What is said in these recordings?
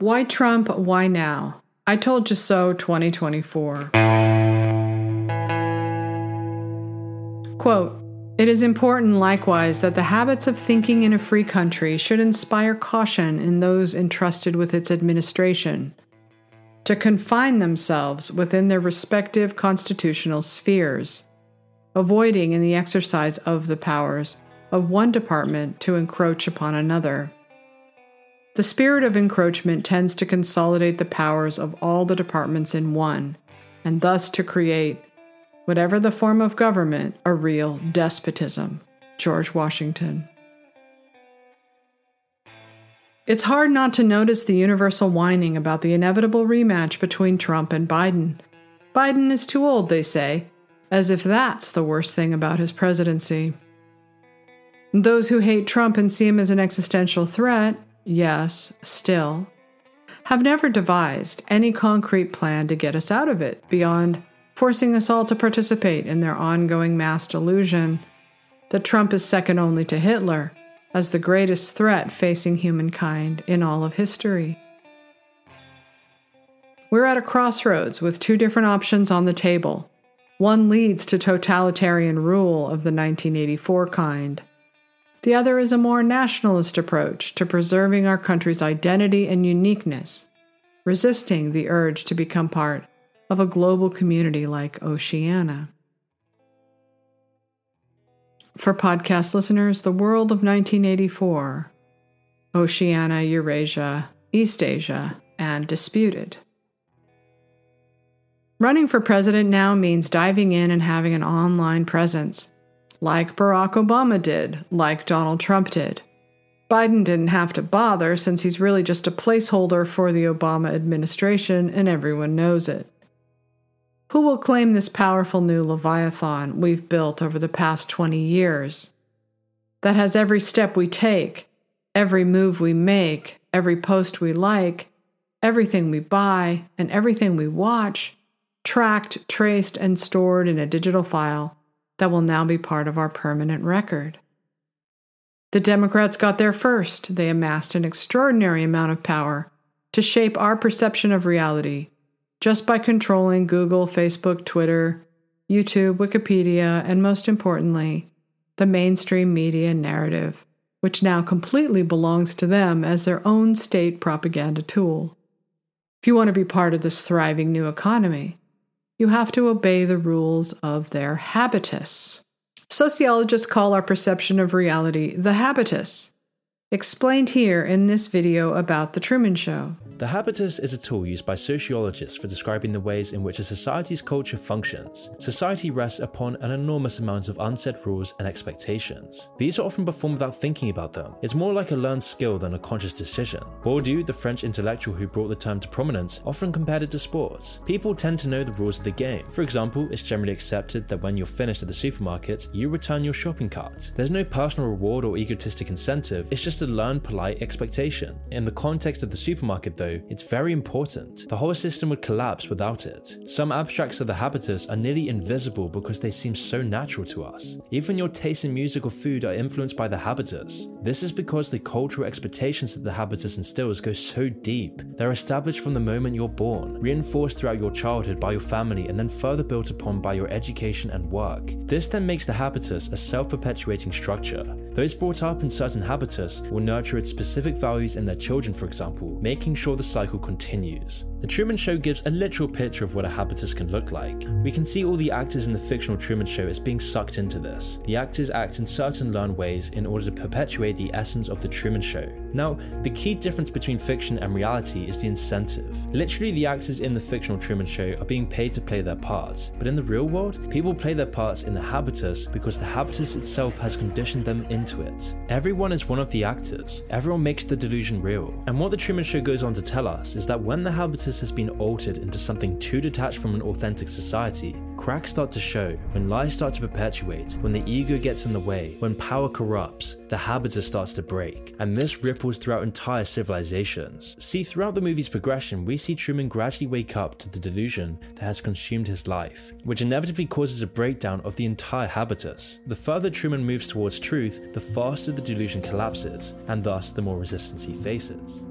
Why Trump? Why now? I told you so 2024. Quote It is important, likewise, that the habits of thinking in a free country should inspire caution in those entrusted with its administration to confine themselves within their respective constitutional spheres, avoiding in the exercise of the powers of one department to encroach upon another. The spirit of encroachment tends to consolidate the powers of all the departments in one, and thus to create, whatever the form of government, a real despotism. George Washington. It's hard not to notice the universal whining about the inevitable rematch between Trump and Biden. Biden is too old, they say, as if that's the worst thing about his presidency. Those who hate Trump and see him as an existential threat, yes, still, have never devised any concrete plan to get us out of it beyond forcing us all to participate in their ongoing mass delusion that Trump is second only to Hitler as the greatest threat facing humankind in all of history. We're at a crossroads with two different options on the table. One leads to totalitarian rule of the 1984 kind. The other is a more nationalist approach to preserving our country's identity and uniqueness, resisting the urge to become part of a global community like Oceania. For podcast listeners, the world of 1984, Oceania, Eurasia, Eastasia, and disputed. Running for president now means diving in and having an online presence, like Barack Obama did, like Donald Trump did. Biden didn't have to bother since he's really just a placeholder for the Obama administration and everyone knows it. Who will claim this powerful new Leviathan we've built over the past 20 years? That has every step we take, every move we make, every post we like, everything we buy, and everything we watch, tracked, traced, and stored in a digital file that will now be part of our permanent record. The Democrats got there first. They amassed an extraordinary amount of power to shape our perception of reality just by controlling Google, Facebook, Twitter, YouTube, Wikipedia, and most importantly, the mainstream media narrative, which now completely belongs to them as their own state propaganda tool. If you want to be part of this thriving new economy, you have to obey the rules of their habitus. Sociologists call our perception of reality the habitus, explained here in this video about The Truman Show. The habitus is a tool used by sociologists for describing the ways in which a society's culture functions. Society rests upon an enormous amount of unset rules and expectations. These are often performed without thinking about them. It's more like a learned skill than a conscious decision. Bourdieu, the French intellectual who brought the term to prominence, often compared it to sports. People tend to know the rules of the game. For example, it's generally accepted that when you're finished at the supermarket, you return your shopping cart. There's no personal reward or egotistic incentive, it's just a learned polite expectation. In the context of the supermarket, though, it's very important. The whole system would collapse without it. Some abstracts of the habitus are nearly invisible because they seem so natural to us. Even your taste in music or food are influenced by the habitus. This is because the cultural expectations that the habitus instills go so deep. They're established from the moment you're born, reinforced throughout your childhood by your family, and then further built upon by your education and work. This then makes the habitus a self perpetuating structure. Those brought up in certain habitus will nurture its specific values in their children, for example, making sure the cycle continues. The Truman Show gives a literal picture of what a habitus can look like. We can see all the actors in the fictional Truman Show as being sucked into this. The actors act in certain learned ways in order to perpetuate the essence of the Truman Show. Now, the key difference between fiction and reality is the incentive. Literally, the actors in the fictional Truman Show are being paid to play their parts, but in the real world, people play their parts in the habitus because the habitus itself has conditioned them into it. Everyone is one of the actors, everyone makes the delusion real. And what the Truman Show goes on to tell us is that when the habitus has been altered into something too detached from an authentic society, cracks start to show, when lies start to perpetuate, when the ego gets in the way, when power corrupts, the habitus starts to break, and this ripples throughout entire civilizations. See, throughout the movie's progression, we see Truman gradually wake up to the delusion that has consumed his life, which inevitably causes a breakdown of the entire habitus. The further Truman moves towards truth, the faster the delusion collapses, and thus the more resistance he faces.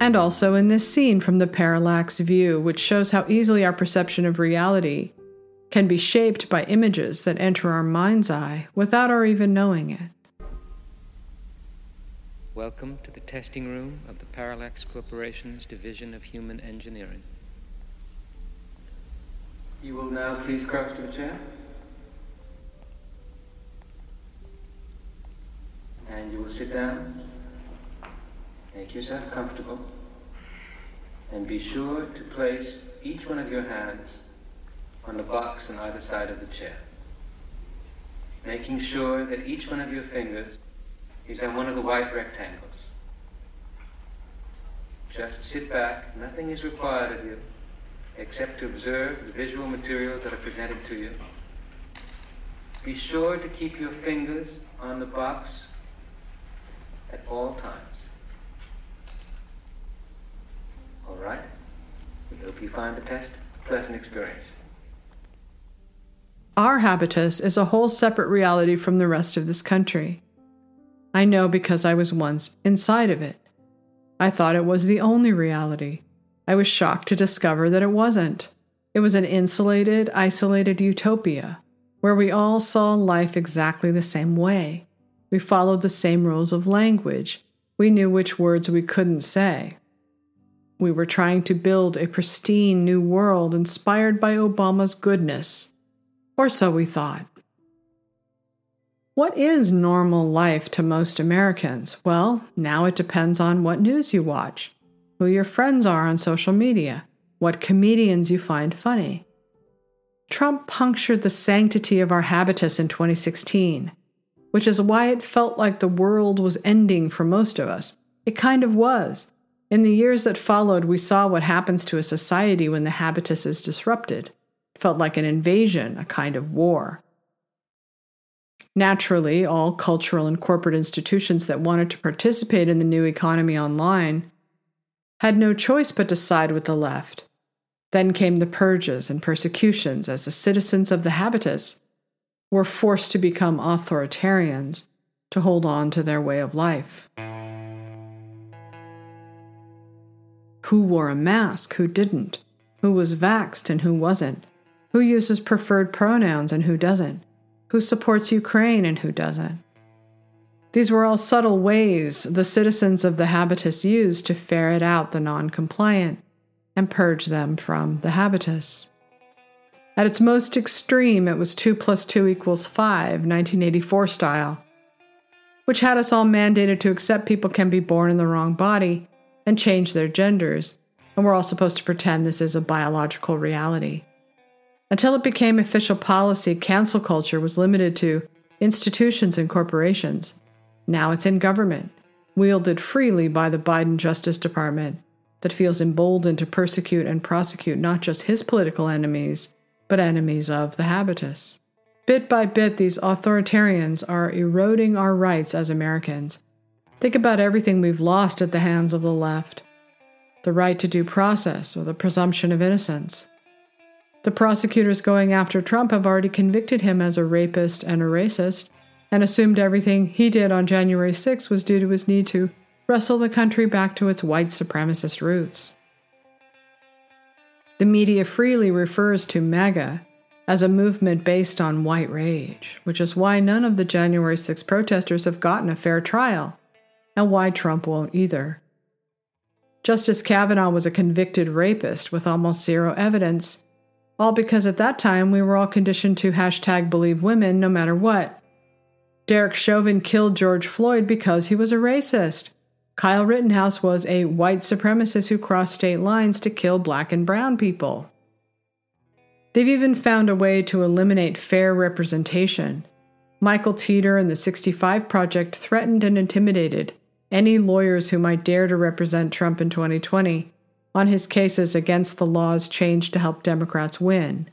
And also in this scene from the parallax view, which shows how easily our perception of reality can be shaped by images that enter our mind's eye without our even knowing it. Welcome to the testing room of the Parallax Corporation's Division of Human Engineering. You will now please cross to the chair. And you will sit down, make yourself comfortable, and be sure to place each one of your hands on the box on either side of the chair, making sure that each one of your fingers is on one of the white rectangles. Just sit back, nothing is required of you except to observe the visual materials that are presented to you. Be sure to keep your fingers on the box at all times. All right? We hope you find the test a pleasant experience. Our habitus is a whole separate reality from the rest of this country. I know because I was once inside of it. I thought it was the only reality. I was shocked to discover that it wasn't. It was an insulated, isolated utopia where we all saw life exactly the same way. We followed the same rules of language. We knew which words we couldn't say. We were trying to build a pristine new world inspired by Obama's goodness. Or so we thought. What is normal life to most Americans? Well, now it depends on what news you watch, who your friends are on social media, what comedians you find funny. Trump punctured the sanctity of our habitus in 2016 which is why it felt like the world was ending for most of us. It kind of was. In the years that followed, we saw what happens to a society when the habitus is disrupted. It felt like an invasion, a kind of war. Naturally, all cultural and corporate institutions that wanted to participate in the new economy online had no choice but to side with the left. Then came the purges and persecutions as the citizens of the habitus were forced to become authoritarians to hold on to their way of life. Who wore a mask, who didn't? Who was vaxxed and who wasn't? Who uses preferred pronouns and who doesn't? Who supports Ukraine and who doesn't? These were all subtle ways the citizens of the habitus used to ferret out the non compliant and purge them from the habitus. At its most extreme, it was 2 plus 2 equals 5, 1984 style, which had us all mandated to accept people can be born in the wrong body and change their genders, and we're all supposed to pretend this is a biological reality. Until it became official policy, cancel culture was limited to institutions and corporations. Now it's in government, wielded freely by the Biden Justice Department, that feels emboldened to persecute and prosecute not just his political enemies but enemies of the habitus. Bit by bit, these authoritarians are eroding our rights as Americans. Think about everything we've lost at the hands of the left the right to due process or the presumption of innocence. The prosecutors going after Trump have already convicted him as a rapist and a racist, and assumed everything he did on January 6 was due to his need to wrestle the country back to its white supremacist roots. The media freely refers to MAGA as a movement based on white rage, which is why none of the January 6 protesters have gotten a fair trial, and why Trump won't either. Justice Kavanaugh was a convicted rapist with almost zero evidence, all because at that time we were all conditioned to hashtag believe women no matter what. Derek Chauvin killed George Floyd because he was a racist. Kyle Rittenhouse was a white supremacist who crossed state lines to kill black and brown people. They've even found a way to eliminate fair representation. Michael Teter and the 65 Project threatened and intimidated any lawyers who might dare to represent Trump in 2020 on his cases against the laws changed to help Democrats win.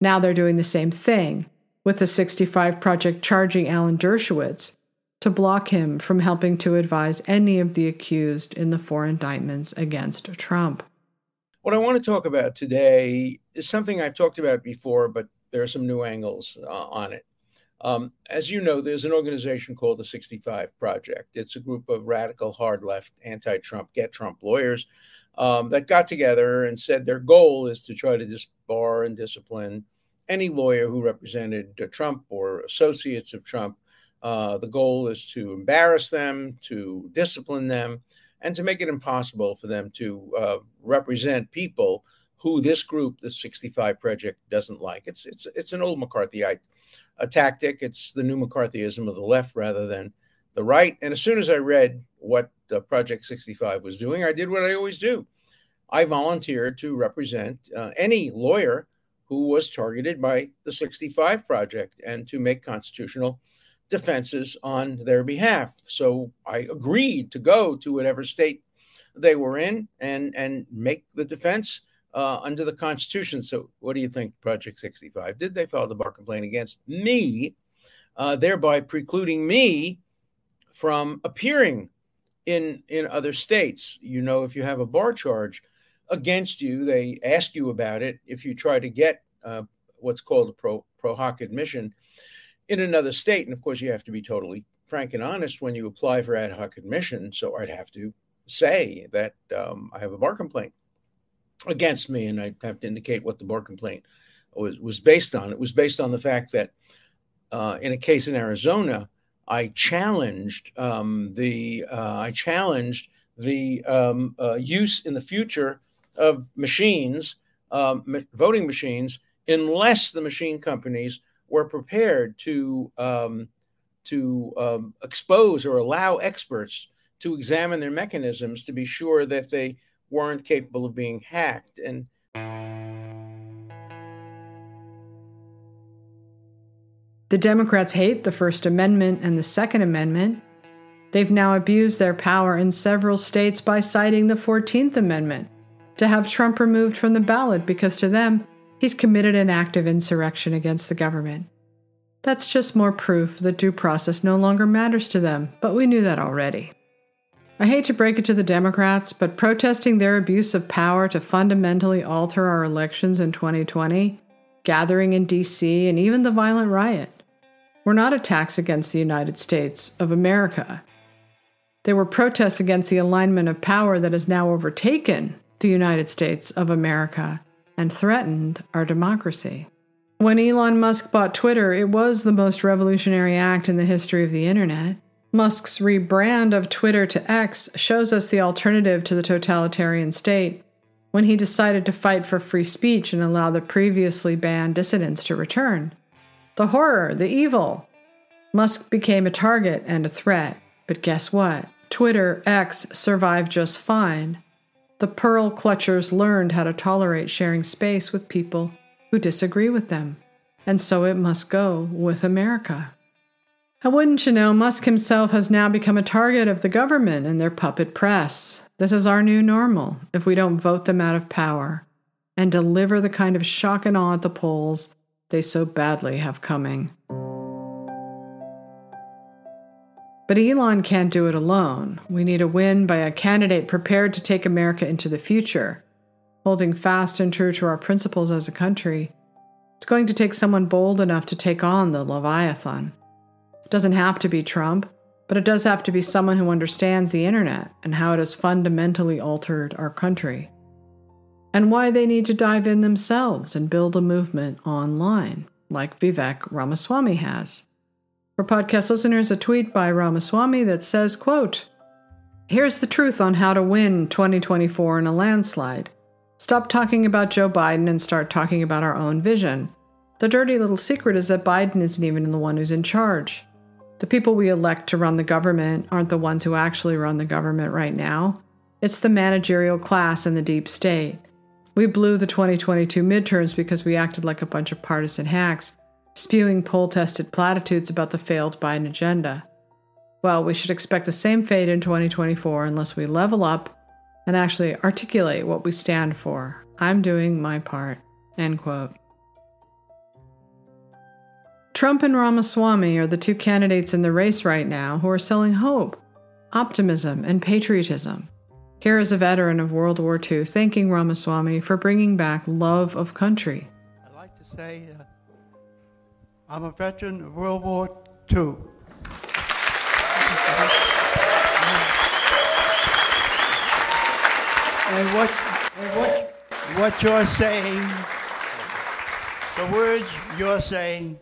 Now they're doing the same thing, with the 65 Project charging Alan Dershowitz to block him from helping to advise any of the accused in the four indictments against Trump. What I want to talk about today is something I've talked about before, but there are some new angles uh, on it. Um, as you know, there's an organization called the 65 Project. It's a group of radical, hard left, anti Trump, get Trump lawyers um, that got together and said their goal is to try to disbar and discipline any lawyer who represented uh, Trump or associates of Trump. Uh, the goal is to embarrass them, to discipline them, and to make it impossible for them to uh, represent people who this group, the 65 Project, doesn't like. It's it's it's an old McCarthyite a tactic. It's the new McCarthyism of the left rather than the right. And as soon as I read what uh, Project 65 was doing, I did what I always do. I volunteered to represent uh, any lawyer who was targeted by the 65 Project and to make constitutional defenses on their behalf. So I agreed to go to whatever state they were in and and make the defense uh, under the Constitution. So, what do you think, Project 65? Did they file the bar complaint against me, uh, thereby precluding me from appearing in in other states? You know, if you have a bar charge against you, they ask you about it. If you try to get uh, what's called a pro pro hoc admission in another state, and of course, you have to be totally frank and honest when you apply for ad hoc admission. So, I'd have to say that um, I have a bar complaint against me, and I have to indicate what the bar complaint was was based on. It was based on the fact that uh, in a case in Arizona, I challenged um, the uh, I challenged the um, uh, use in the future of machines, um, voting machines, unless the machine companies were prepared to um, to um, expose or allow experts to examine their mechanisms to be sure that they weren't capable of being hacked. And the Democrats hate the First Amendment and the Second Amendment. They've now abused their power in several states by citing the 14th Amendment to have Trump removed from the ballot because to them, he's committed an act of insurrection against the government. That's just more proof that due process no longer matters to them, but we knew that already. I hate to break it to the Democrats, but protesting their abuse of power to fundamentally alter our elections in 2020, gathering in DC, and even the violent riot were not attacks against the United States of America. They were protests against the alignment of power that has now overtaken the United States of America and threatened our democracy. When Elon Musk bought Twitter, it was the most revolutionary act in the history of the internet. Musk's rebrand of Twitter to X shows us the alternative to the totalitarian state when he decided to fight for free speech and allow the previously banned dissidents to return. The horror, the evil. Musk became a target and a threat. But guess what? Twitter X survived just fine. The pearl clutchers learned how to tolerate sharing space with people who disagree with them. And so it must go with America. And wouldn't you know, Musk himself has now become a target of the government and their puppet press. This is our new normal if we don't vote them out of power and deliver the kind of shock and awe at the polls they so badly have coming. But Elon can't do it alone. We need a win by a candidate prepared to take America into the future, holding fast and true to our principles as a country. It's going to take someone bold enough to take on the Leviathan. It doesn't have to be Trump, but it does have to be someone who understands the internet and how it has fundamentally altered our country, and why they need to dive in themselves and build a movement online, like Vivek Ramaswamy has. For podcast listeners, a tweet by Ramaswamy that says, quote, Here's the truth on how to win 2024 in a landslide. Stop talking about Joe Biden and start talking about our own vision. The dirty little secret is that Biden isn't even the one who's in charge. The people we elect to run the government aren't the ones who actually run the government right now. It's the managerial class and the deep state. We blew the 2022 midterms because we acted like a bunch of partisan hacks, spewing poll tested platitudes about the failed Biden agenda. Well, we should expect the same fate in 2024 unless we level up and actually articulate what we stand for. I'm doing my part. End quote. Trump and Ramaswamy are the two candidates in the race right now who are selling hope, optimism, and patriotism. Here is a veteran of World War II thanking Ramaswamy for bringing back love of country. I'd like to say uh, I'm a veteran of World War II. And what, and what, what you're saying, the words you're saying,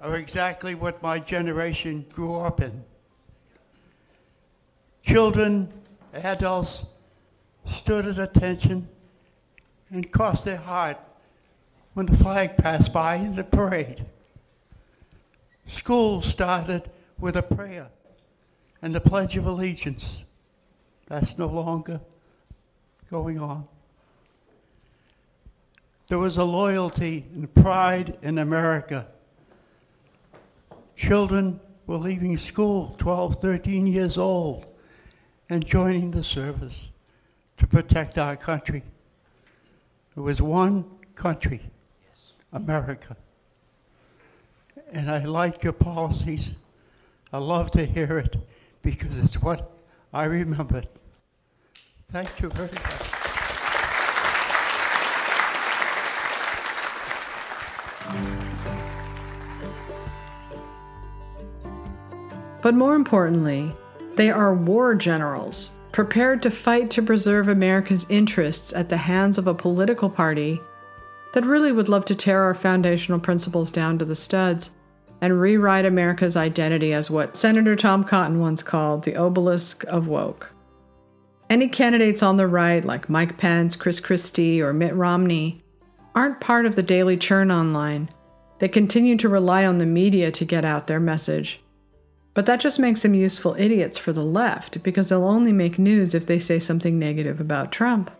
are exactly what my generation grew up in. Children, adults stood at attention and crossed their heart when the flag passed by in the parade. School started with a prayer and the Pledge of Allegiance. That's no longer going on. There was a loyalty and pride in America. Children were leaving school 12, 13 years old and joining the service to protect our country. It was one country America. And I like your policies. I love to hear it because it's what I remembered. Thank you very much. But more importantly, they are war generals, prepared to fight to preserve America's interests at the hands of a political party that really would love to tear our foundational principles down to the studs and rewrite America's identity as what Senator Tom Cotton once called the obelisk of woke. Any candidates on the right, like Mike Pence, Chris Christie, or Mitt Romney, aren't part of the daily churn online. They continue to rely on the media to get out their message. But that just makes them useful idiots for the left because they'll only make news if they say something negative about Trump.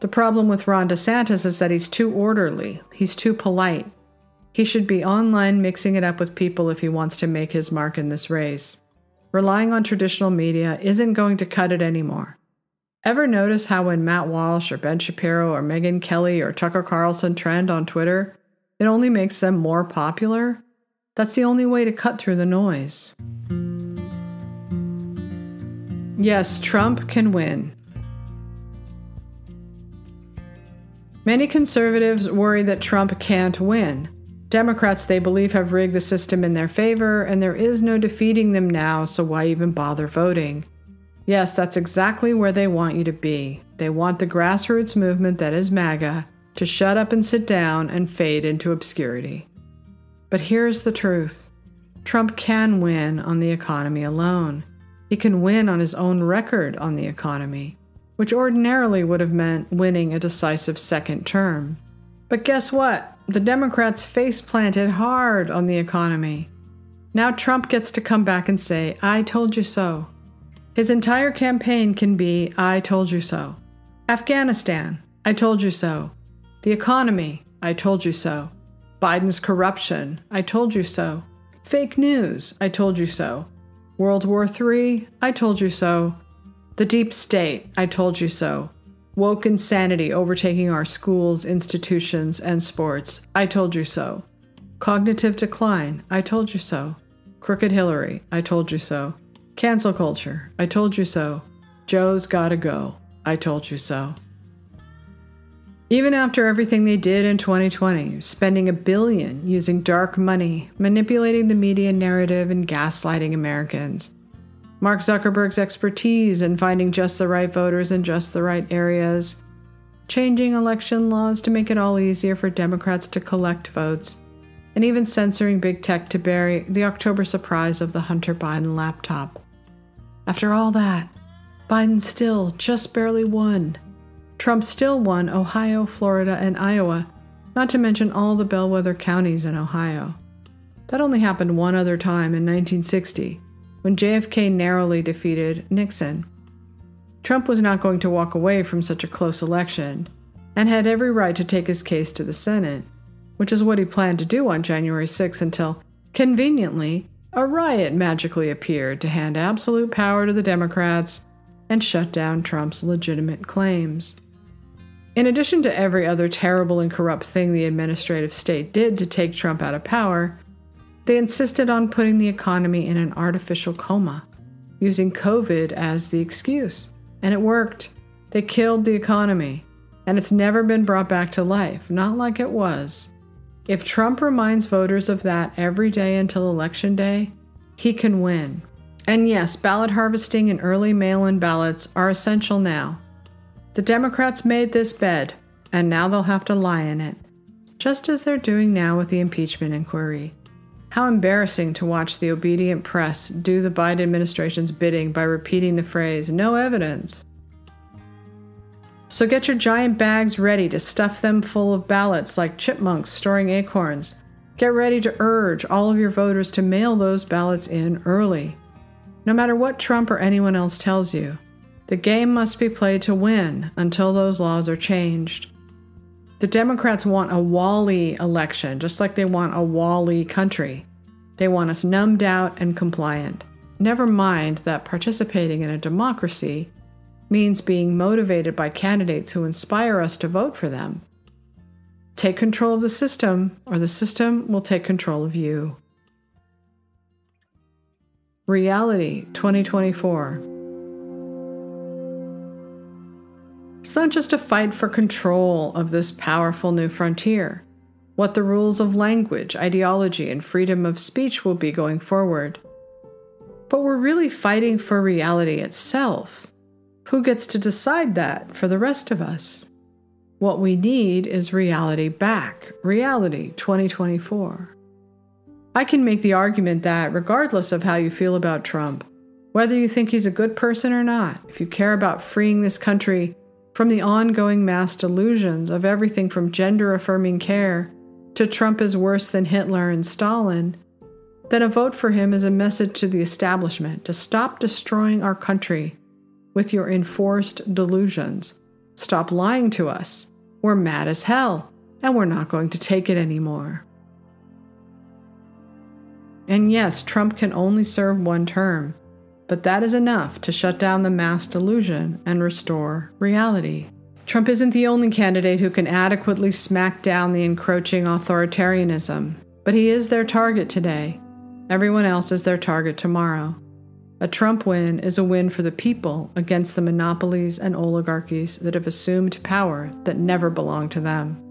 The problem with Ron DeSantis is that he's too orderly, he's too polite. He should be online mixing it up with people if he wants to make his mark in this race. Relying on traditional media isn't going to cut it anymore. Ever notice how when Matt Walsh or Ben Shapiro or Megyn Kelly or Tucker Carlson trend on Twitter, it only makes them more popular? That's the only way to cut through the noise. Yes, Trump can win. Many conservatives worry that Trump can't win. Democrats, they believe, have rigged the system in their favor, and there is no defeating them now, so why even bother voting? Yes, that's exactly where they want you to be. They want the grassroots movement that is MAGA to shut up and sit down and fade into obscurity. But here's the truth Trump can win on the economy alone. He can win on his own record on the economy which ordinarily would have meant winning a decisive second term. But guess what? The Democrats face planted hard on the economy. Now Trump gets to come back and say, I told you so. His entire campaign can be, I told you so. Afghanistan, I told you so. The economy, I told you so. Biden's corruption, I told you so. Fake news, I told you so. World War III, I told you so. The deep state, I told you so. Woke insanity overtaking our schools, institutions, and sports, I told you so. Cognitive decline, I told you so. Crooked Hillary, I told you so. Cancel culture, I told you so. Joe's gotta go, I told you so. Even after everything they did in 2020, spending a billion using dark money, manipulating the media narrative, and gaslighting Americans, Mark Zuckerberg's expertise in finding just the right voters in just the right areas, changing election laws to make it all easier for Democrats to collect votes, and even censoring big tech to bury the October surprise of the Hunter Biden laptop. After all that, Biden still just barely won. Trump still won Ohio, Florida, and Iowa, not to mention all the bellwether counties in Ohio. That only happened one other time in 1960 when JFK narrowly defeated Nixon. Trump was not going to walk away from such a close election and had every right to take his case to the Senate, which is what he planned to do on January 6 until, conveniently, a riot magically appeared to hand absolute power to the Democrats and shut down Trump's legitimate claims. In addition to every other terrible and corrupt thing the administrative state did to take Trump out of power, they insisted on putting the economy in an artificial coma, using COVID as the excuse. And it worked. They killed the economy, and it's never been brought back to life, not like it was. If Trump reminds voters of that every day until Election Day, he can win. And yes, ballot harvesting and early mail in ballots are essential now. The Democrats made this bed, and now they'll have to lie in it, just as they're doing now with the impeachment inquiry. How embarrassing to watch the obedient press do the Biden administration's bidding by repeating the phrase, no evidence. So get your giant bags ready to stuff them full of ballots like chipmunks storing acorns. Get ready to urge all of your voters to mail those ballots in early. No matter what Trump or anyone else tells you, the game must be played to win until those laws are changed. The Democrats want a WALL-E election, just like they want a WALL-E country. They want us numbed out and compliant. Never mind that participating in a democracy means being motivated by candidates who inspire us to vote for them. Take control of the system, or the system will take control of you. Reality 2024. It's not just a fight for control of this powerful new frontier, what the rules of language, ideology, and freedom of speech will be going forward. But we're really fighting for reality itself who gets to decide that for the rest of us? What we need is reality back, reality 2024. I can make the argument that, regardless of how you feel about Trump, whether you think he's a good person or not, if you care about freeing this country from the ongoing mass delusions of everything from gender affirming care to Trump is worse than Hitler and Stalin, then a vote for him is a message to the establishment to stop destroying our country with your enforced delusions. Stop lying to us. We're mad as hell, and we're not going to take it anymore. And yes, Trump can only serve one term, but that is enough to shut down the mass delusion and restore reality. Trump isn't the only candidate who can adequately smack down the encroaching authoritarianism, but he is their target today. Everyone else is their target tomorrow. A Trump win is a win for the people against the monopolies and oligarchies that have assumed power that never belonged to them.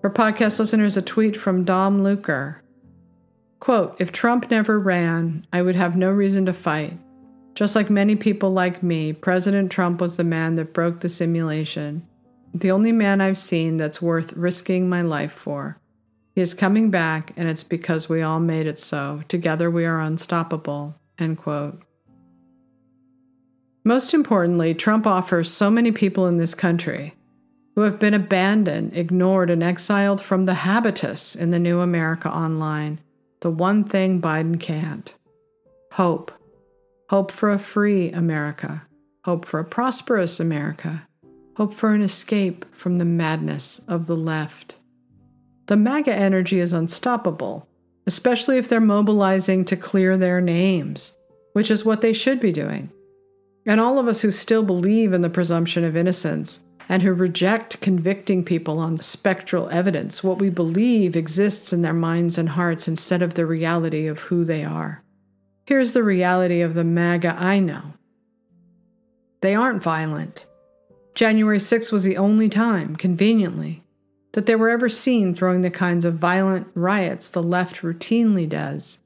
For podcast listeners, a tweet from Dom Lucre. Quote, if Trump never ran, I would have no reason to fight. Just like many people like me, President Trump was the man that broke the simulation. The only man I've seen that's worth risking my life for. He is coming back, and it's because we all made it so. Together we are unstoppable. End quote. Most importantly, Trump offers so many people in this country who have been abandoned, ignored, and exiled from the habitus in the new America Online the one thing Biden can't hope. Hope for a free America, hope for a prosperous America, hope for an escape from the madness of the left. The MAGA energy is unstoppable, especially if they're mobilizing to clear their names, which is what they should be doing. And all of us who still believe in the presumption of innocence and who reject convicting people on spectral evidence, what we believe exists in their minds and hearts instead of the reality of who they are. Here's the reality of the MAGA I know they aren't violent. January 6 was the only time, conveniently, that they were ever seen throwing the kinds of violent riots the left routinely does.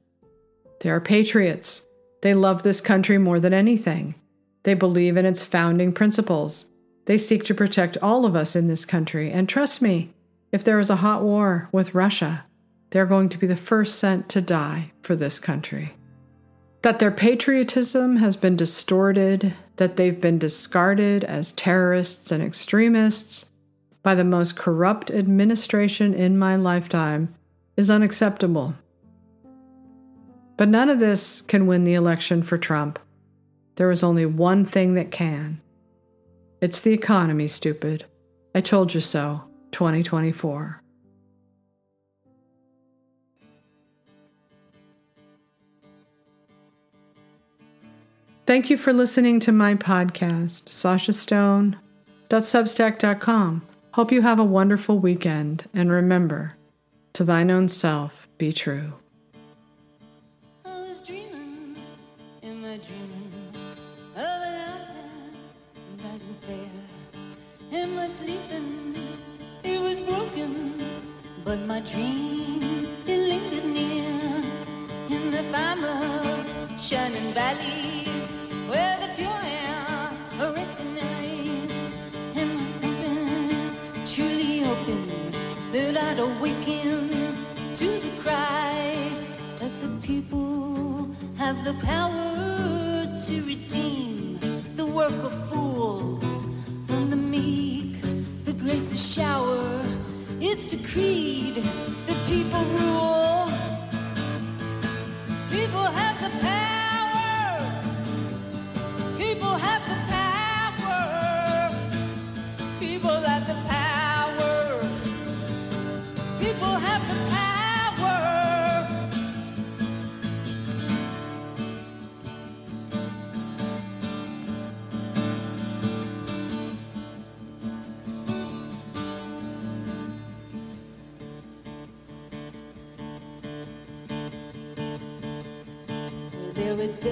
They are patriots. They love this country more than anything. They believe in its founding principles. They seek to protect all of us in this country. And trust me, if there is a hot war with Russia, they're going to be the first sent to die for this country. That their patriotism has been distorted, that they've been discarded as terrorists and extremists, by the most corrupt administration in my lifetime is unacceptable. But none of this can win the election for Trump. There is only one thing that can. It's the economy, stupid. I told you so, 2024. Thank you for listening to my podcast, sashastone.substack.com. Hope you have a wonderful weekend, and remember to thine own self be true. But my dream, it lingered near in the farm of shining valleys where the pure air recognized. And my thinking truly open that I'd awaken to the cry that the people have the power to redeem the work of fools from the meek, the grace of shower. It's decreed that people rule. People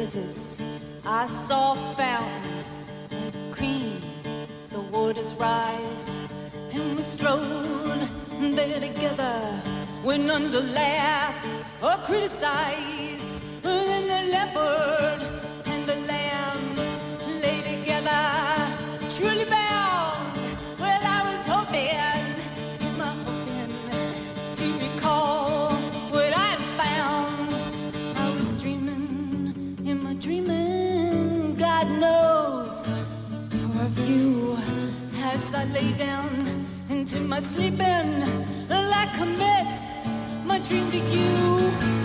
I saw fountains like cream. The waters rise, and we strode there together. When none to laugh or criticize, then the leopard I lay down into my sleeping. I commit my dream to you.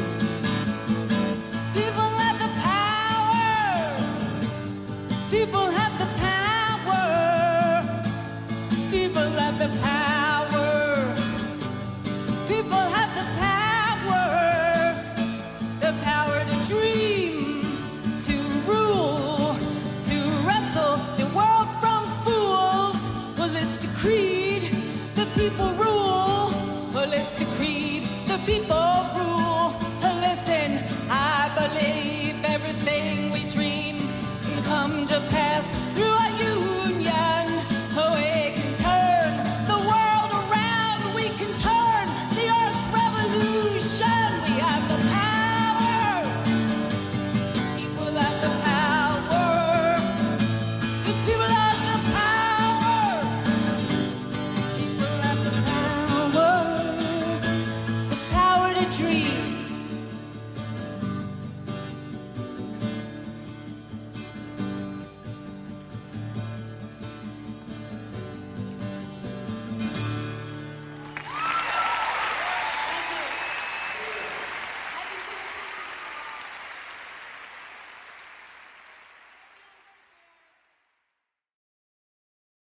Decreed the people rule.